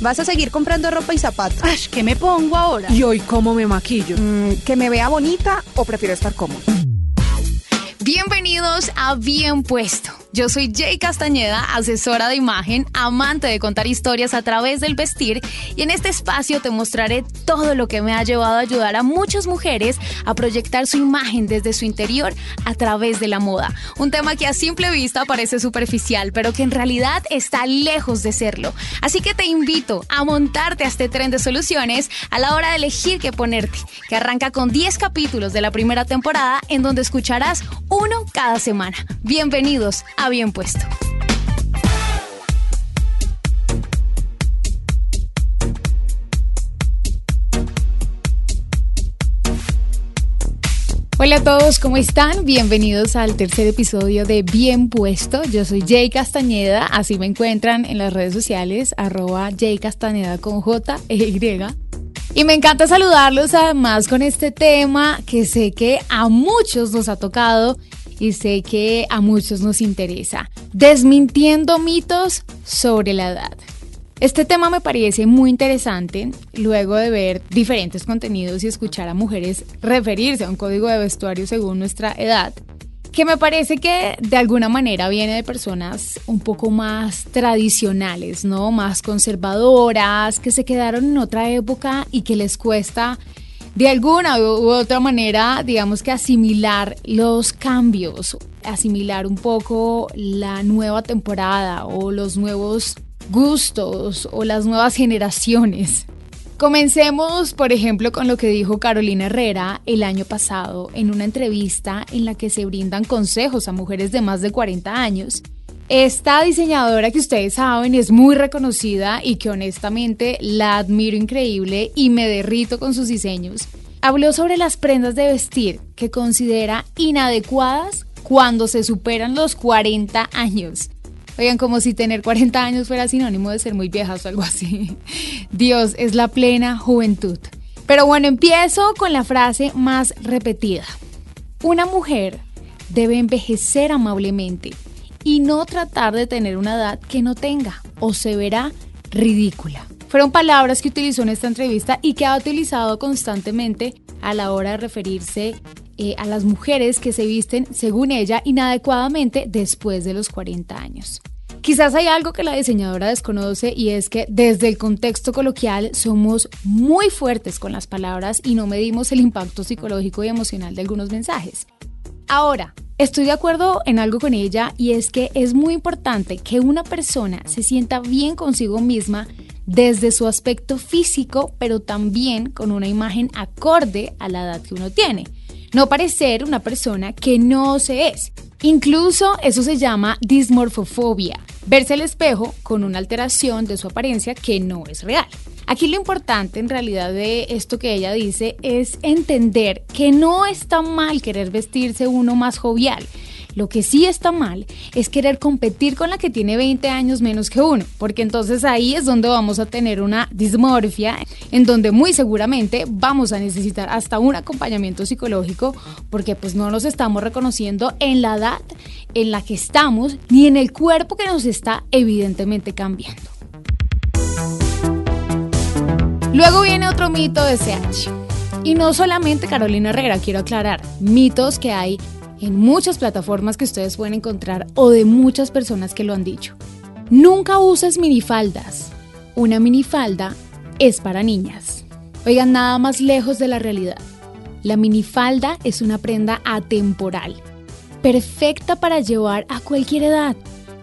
Vas a seguir comprando ropa y zapatos. Ay, ¿qué me pongo ahora? ¿Y hoy cómo me maquillo? Mm, ¿Que me vea bonita o prefiero estar cómoda? Bienvenidos a Bien Puesto. Yo soy Jay Castañeda, asesora de imagen, amante de contar historias a través del vestir y en este espacio te mostraré todo lo que me ha llevado a ayudar a muchas mujeres a proyectar su imagen desde su interior a través de la moda. Un tema que a simple vista parece superficial, pero que en realidad está lejos de serlo. Así que te invito a montarte a este tren de soluciones a la hora de elegir qué ponerte, que arranca con 10 capítulos de la primera temporada en donde escucharás uno cada semana. Bienvenidos Bien Puesto. Hola a todos, ¿cómo están? Bienvenidos al tercer episodio de Bien Puesto. Yo soy Jay Castañeda, así me encuentran en las redes sociales, arroba Jay Castañeda con J e Y. Y me encanta saludarlos además con este tema que sé que a muchos nos ha tocado y sé que a muchos nos interesa. Desmintiendo mitos sobre la edad. Este tema me parece muy interesante luego de ver diferentes contenidos y escuchar a mujeres referirse a un código de vestuario según nuestra edad, que me parece que de alguna manera viene de personas un poco más tradicionales, ¿no? Más conservadoras, que se quedaron en otra época y que les cuesta de alguna u otra manera, digamos que asimilar los cambios, asimilar un poco la nueva temporada o los nuevos gustos o las nuevas generaciones. Comencemos, por ejemplo, con lo que dijo Carolina Herrera el año pasado en una entrevista en la que se brindan consejos a mujeres de más de 40 años. Esta diseñadora que ustedes saben es muy reconocida y que honestamente la admiro increíble y me derrito con sus diseños. Habló sobre las prendas de vestir que considera inadecuadas cuando se superan los 40 años. Oigan, como si tener 40 años fuera sinónimo de ser muy viejas o algo así. Dios es la plena juventud. Pero bueno, empiezo con la frase más repetida. Una mujer debe envejecer amablemente y no tratar de tener una edad que no tenga o se verá ridícula. Fueron palabras que utilizó en esta entrevista y que ha utilizado constantemente a la hora de referirse eh, a las mujeres que se visten, según ella, inadecuadamente después de los 40 años. Quizás hay algo que la diseñadora desconoce y es que desde el contexto coloquial somos muy fuertes con las palabras y no medimos el impacto psicológico y emocional de algunos mensajes. Ahora, estoy de acuerdo en algo con ella y es que es muy importante que una persona se sienta bien consigo misma desde su aspecto físico, pero también con una imagen acorde a la edad que uno tiene. No parecer una persona que no se es. Incluso eso se llama dismorfofobia, verse al espejo con una alteración de su apariencia que no es real. Aquí lo importante en realidad de esto que ella dice es entender que no está mal querer vestirse uno más jovial, lo que sí está mal es querer competir con la que tiene 20 años menos que uno, porque entonces ahí es donde vamos a tener una dismorfia, en donde muy seguramente vamos a necesitar hasta un acompañamiento psicológico, porque pues no nos estamos reconociendo en la edad en la que estamos, ni en el cuerpo que nos está evidentemente cambiando. Luego viene otro mito de CH. Y no solamente Carolina Herrera, quiero aclarar, mitos que hay en muchas plataformas que ustedes pueden encontrar o de muchas personas que lo han dicho. Nunca uses minifaldas. Una minifalda es para niñas. Oigan, nada más lejos de la realidad. La minifalda es una prenda atemporal, perfecta para llevar a cualquier edad.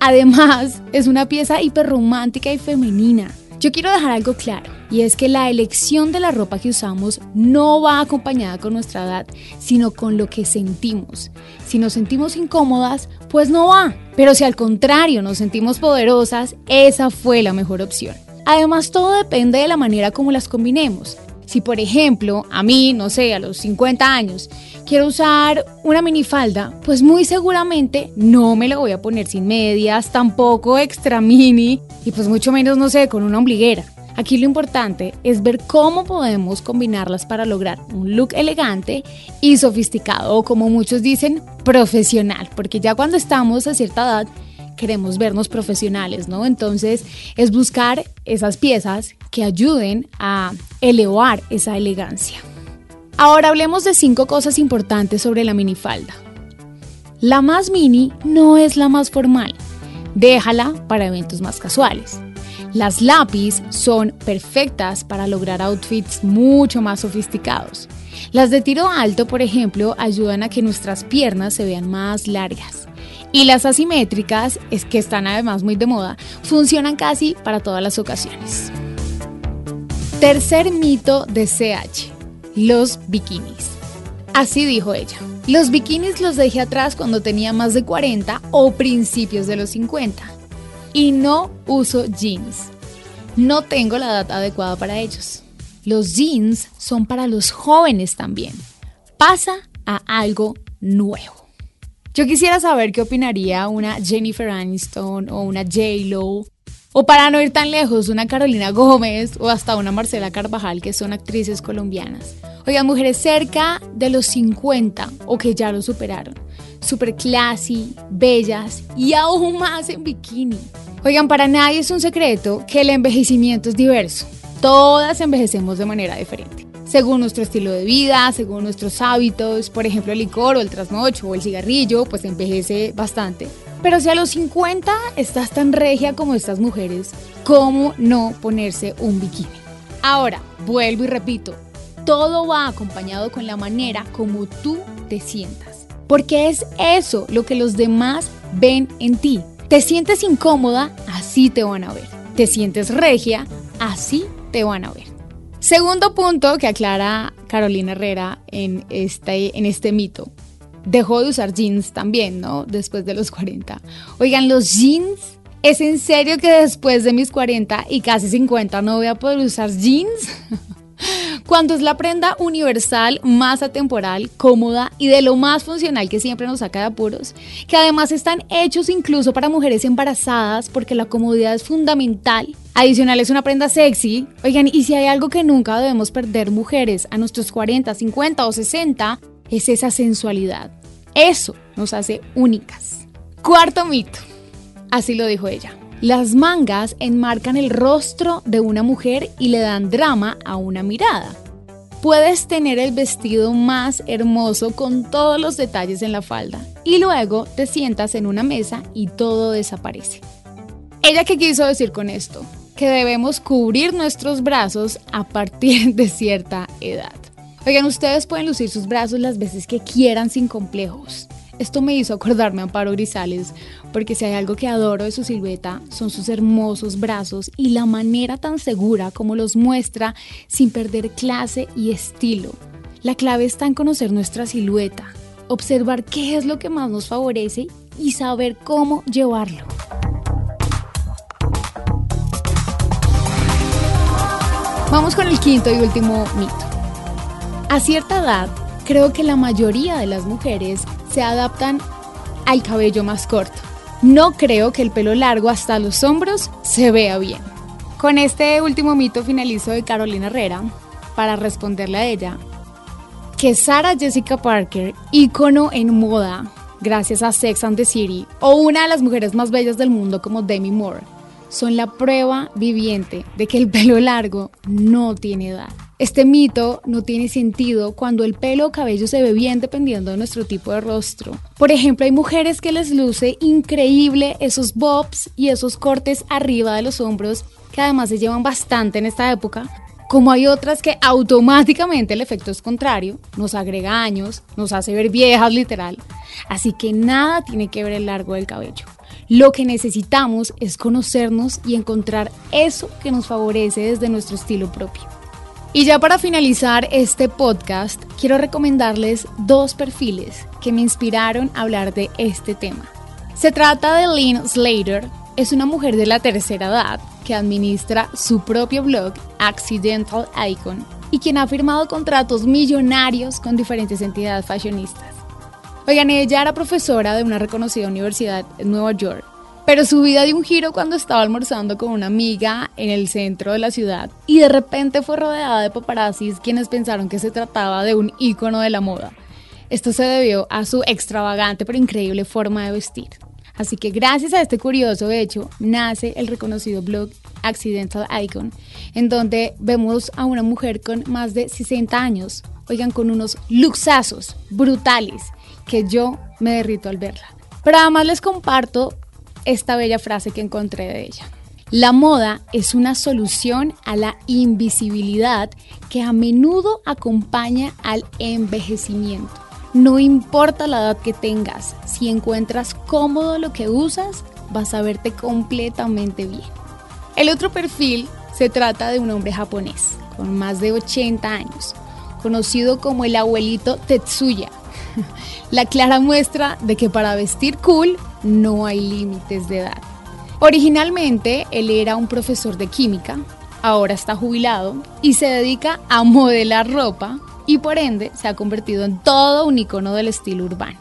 Además, es una pieza hiperromántica y femenina yo quiero dejar algo claro, y es que la elección de la ropa que usamos no va acompañada con nuestra edad, sino con lo que sentimos. Si nos sentimos incómodas, pues no va. Pero si al contrario nos sentimos poderosas, esa fue la mejor opción. Además, todo depende de la manera como las combinemos. Si por ejemplo, a mí, no sé, a los 50 años, quiero usar una minifalda, pues muy seguramente no me la voy a poner sin medias, tampoco extra mini y pues mucho menos, no sé, con una ombliguera. Aquí lo importante es ver cómo podemos combinarlas para lograr un look elegante y sofisticado o como muchos dicen, profesional, porque ya cuando estamos a cierta edad queremos vernos profesionales, ¿no? Entonces es buscar esas piezas que ayuden a elevar esa elegancia. Ahora hablemos de cinco cosas importantes sobre la minifalda. La más mini no es la más formal. Déjala para eventos más casuales. Las lápiz son perfectas para lograr outfits mucho más sofisticados. Las de tiro alto, por ejemplo, ayudan a que nuestras piernas se vean más largas. Y las asimétricas, es que están además muy de moda, funcionan casi para todas las ocasiones. Tercer mito de CH, los bikinis. Así dijo ella. Los bikinis los dejé atrás cuando tenía más de 40 o principios de los 50 y no uso jeans. No tengo la edad adecuada para ellos. Los jeans son para los jóvenes también. Pasa a algo nuevo. Yo quisiera saber qué opinaría una Jennifer Aniston o una J-Lo o para no ir tan lejos, una Carolina Gómez o hasta una Marcela Carvajal, que son actrices colombinas. Oigan, mujeres cerca de los 50 o que ya lo superaron. Super classy, bellas y aún más en bikini. Oigan, para nadie es un secreto que el envejecimiento es diverso. Todas envejecemos de manera diferente. Según nuestro estilo de vida, según nuestros hábitos, por ejemplo el licor o el trasnocho o el cigarrillo, pues envejece bastante. Pero si a los 50 estás tan regia como estas mujeres, ¿cómo no ponerse un bikini? Ahora, vuelvo y repito, todo va acompañado con la manera como tú te sientas. Porque es eso lo que los demás ven en ti. Te sientes incómoda, así te van a ver. Te sientes regia, así te van a ver. Segundo punto que aclara Carolina Herrera en este, en este mito. Dejó de usar jeans también, ¿no? Después de los 40. Oigan, los jeans, ¿es en serio que después de mis 40 y casi 50 no voy a poder usar jeans? cuando es la prenda universal, más atemporal, cómoda y de lo más funcional que siempre nos saca de apuros, que además están hechos incluso para mujeres embarazadas porque la comodidad es fundamental. Adicional es una prenda sexy. Oigan, y si hay algo que nunca debemos perder mujeres a nuestros 40, 50 o 60, es esa sensualidad. Eso nos hace únicas. Cuarto mito. Así lo dijo ella. Las mangas enmarcan el rostro de una mujer y le dan drama a una mirada. Puedes tener el vestido más hermoso con todos los detalles en la falda y luego te sientas en una mesa y todo desaparece. ¿Ella qué quiso decir con esto? Que debemos cubrir nuestros brazos a partir de cierta edad. Oigan, ustedes pueden lucir sus brazos las veces que quieran sin complejos. Esto me hizo acordarme a Amparo Grisales, porque si hay algo que adoro de su silueta son sus hermosos brazos y la manera tan segura como los muestra sin perder clase y estilo. La clave está en conocer nuestra silueta, observar qué es lo que más nos favorece y saber cómo llevarlo. Vamos con el quinto y último mito. A cierta edad, creo que la mayoría de las mujeres se adaptan al cabello más corto. No creo que el pelo largo hasta los hombros se vea bien. Con este último mito finalizo de Carolina Herrera para responderle a ella que Sarah Jessica Parker, ícono en moda gracias a Sex and the City, o una de las mujeres más bellas del mundo como Demi Moore, son la prueba viviente de que el pelo largo no tiene edad. Este mito no tiene sentido cuando el pelo o cabello se ve bien dependiendo de nuestro tipo de rostro. Por ejemplo, hay mujeres que les luce increíble esos bobs y esos cortes arriba de los hombros que además se llevan bastante en esta época. Como hay otras que automáticamente el efecto es contrario, nos agrega años, nos hace ver viejas literal. Así que nada tiene que ver el largo del cabello. Lo que necesitamos es conocernos y encontrar eso que nos favorece desde nuestro estilo propio. Y ya para finalizar este podcast, quiero recomendarles dos perfiles que me inspiraron a hablar de este tema. Se trata de Lynn Slater, es una mujer de la tercera edad que administra su propio blog Accidental Icon y quien ha firmado contratos millonarios con diferentes entidades fashionistas. Oigan, ella era profesora de una reconocida universidad en Nueva York pero su vida dio un giro cuando estaba almorzando con una amiga en el centro de la ciudad y de repente fue rodeada de paparazzis quienes pensaron que se trataba de un ícono de la moda. Esto se debió a su extravagante pero increíble forma de vestir. Así que gracias a este curioso hecho nace el reconocido blog Accidental Icon, en donde vemos a una mujer con más de 60 años, oigan, con unos luxazos brutales, que yo me derrito al verla. Pero además les comparto esta bella frase que encontré de ella. La moda es una solución a la invisibilidad que a menudo acompaña al envejecimiento. No importa la edad que tengas, si encuentras cómodo lo que usas, vas a verte completamente bien. El otro perfil se trata de un hombre japonés con más de 80 años, conocido como el abuelito Tetsuya. La clara muestra de que para vestir cool no hay límites de edad. Originalmente él era un profesor de química, ahora está jubilado y se dedica a modelar ropa y por ende se ha convertido en todo un icono del estilo urbano.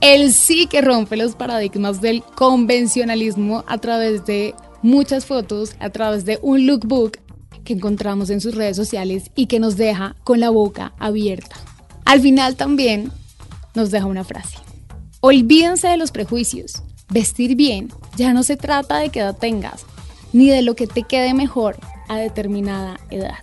Él sí que rompe los paradigmas del convencionalismo a través de muchas fotos, a través de un lookbook que encontramos en sus redes sociales y que nos deja con la boca abierta. Al final también nos deja una frase. Olvídense de los prejuicios. Vestir bien ya no se trata de qué edad tengas, ni de lo que te quede mejor a determinada edad.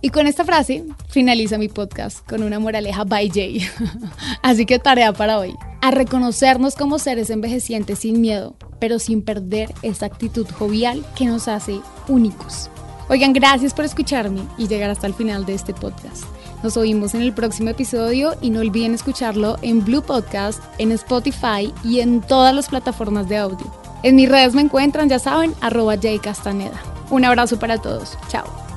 Y con esta frase finaliza mi podcast con una moraleja by Jay. Así que tarea para hoy, a reconocernos como seres envejecientes sin miedo, pero sin perder esa actitud jovial que nos hace únicos. Oigan, gracias por escucharme y llegar hasta el final de este podcast. Nos oímos en el próximo episodio y no olviden escucharlo en Blue Podcast, en Spotify y en todas las plataformas de audio. En mis redes me encuentran, ya saben, arroba Castaneda. Un abrazo para todos. Chao.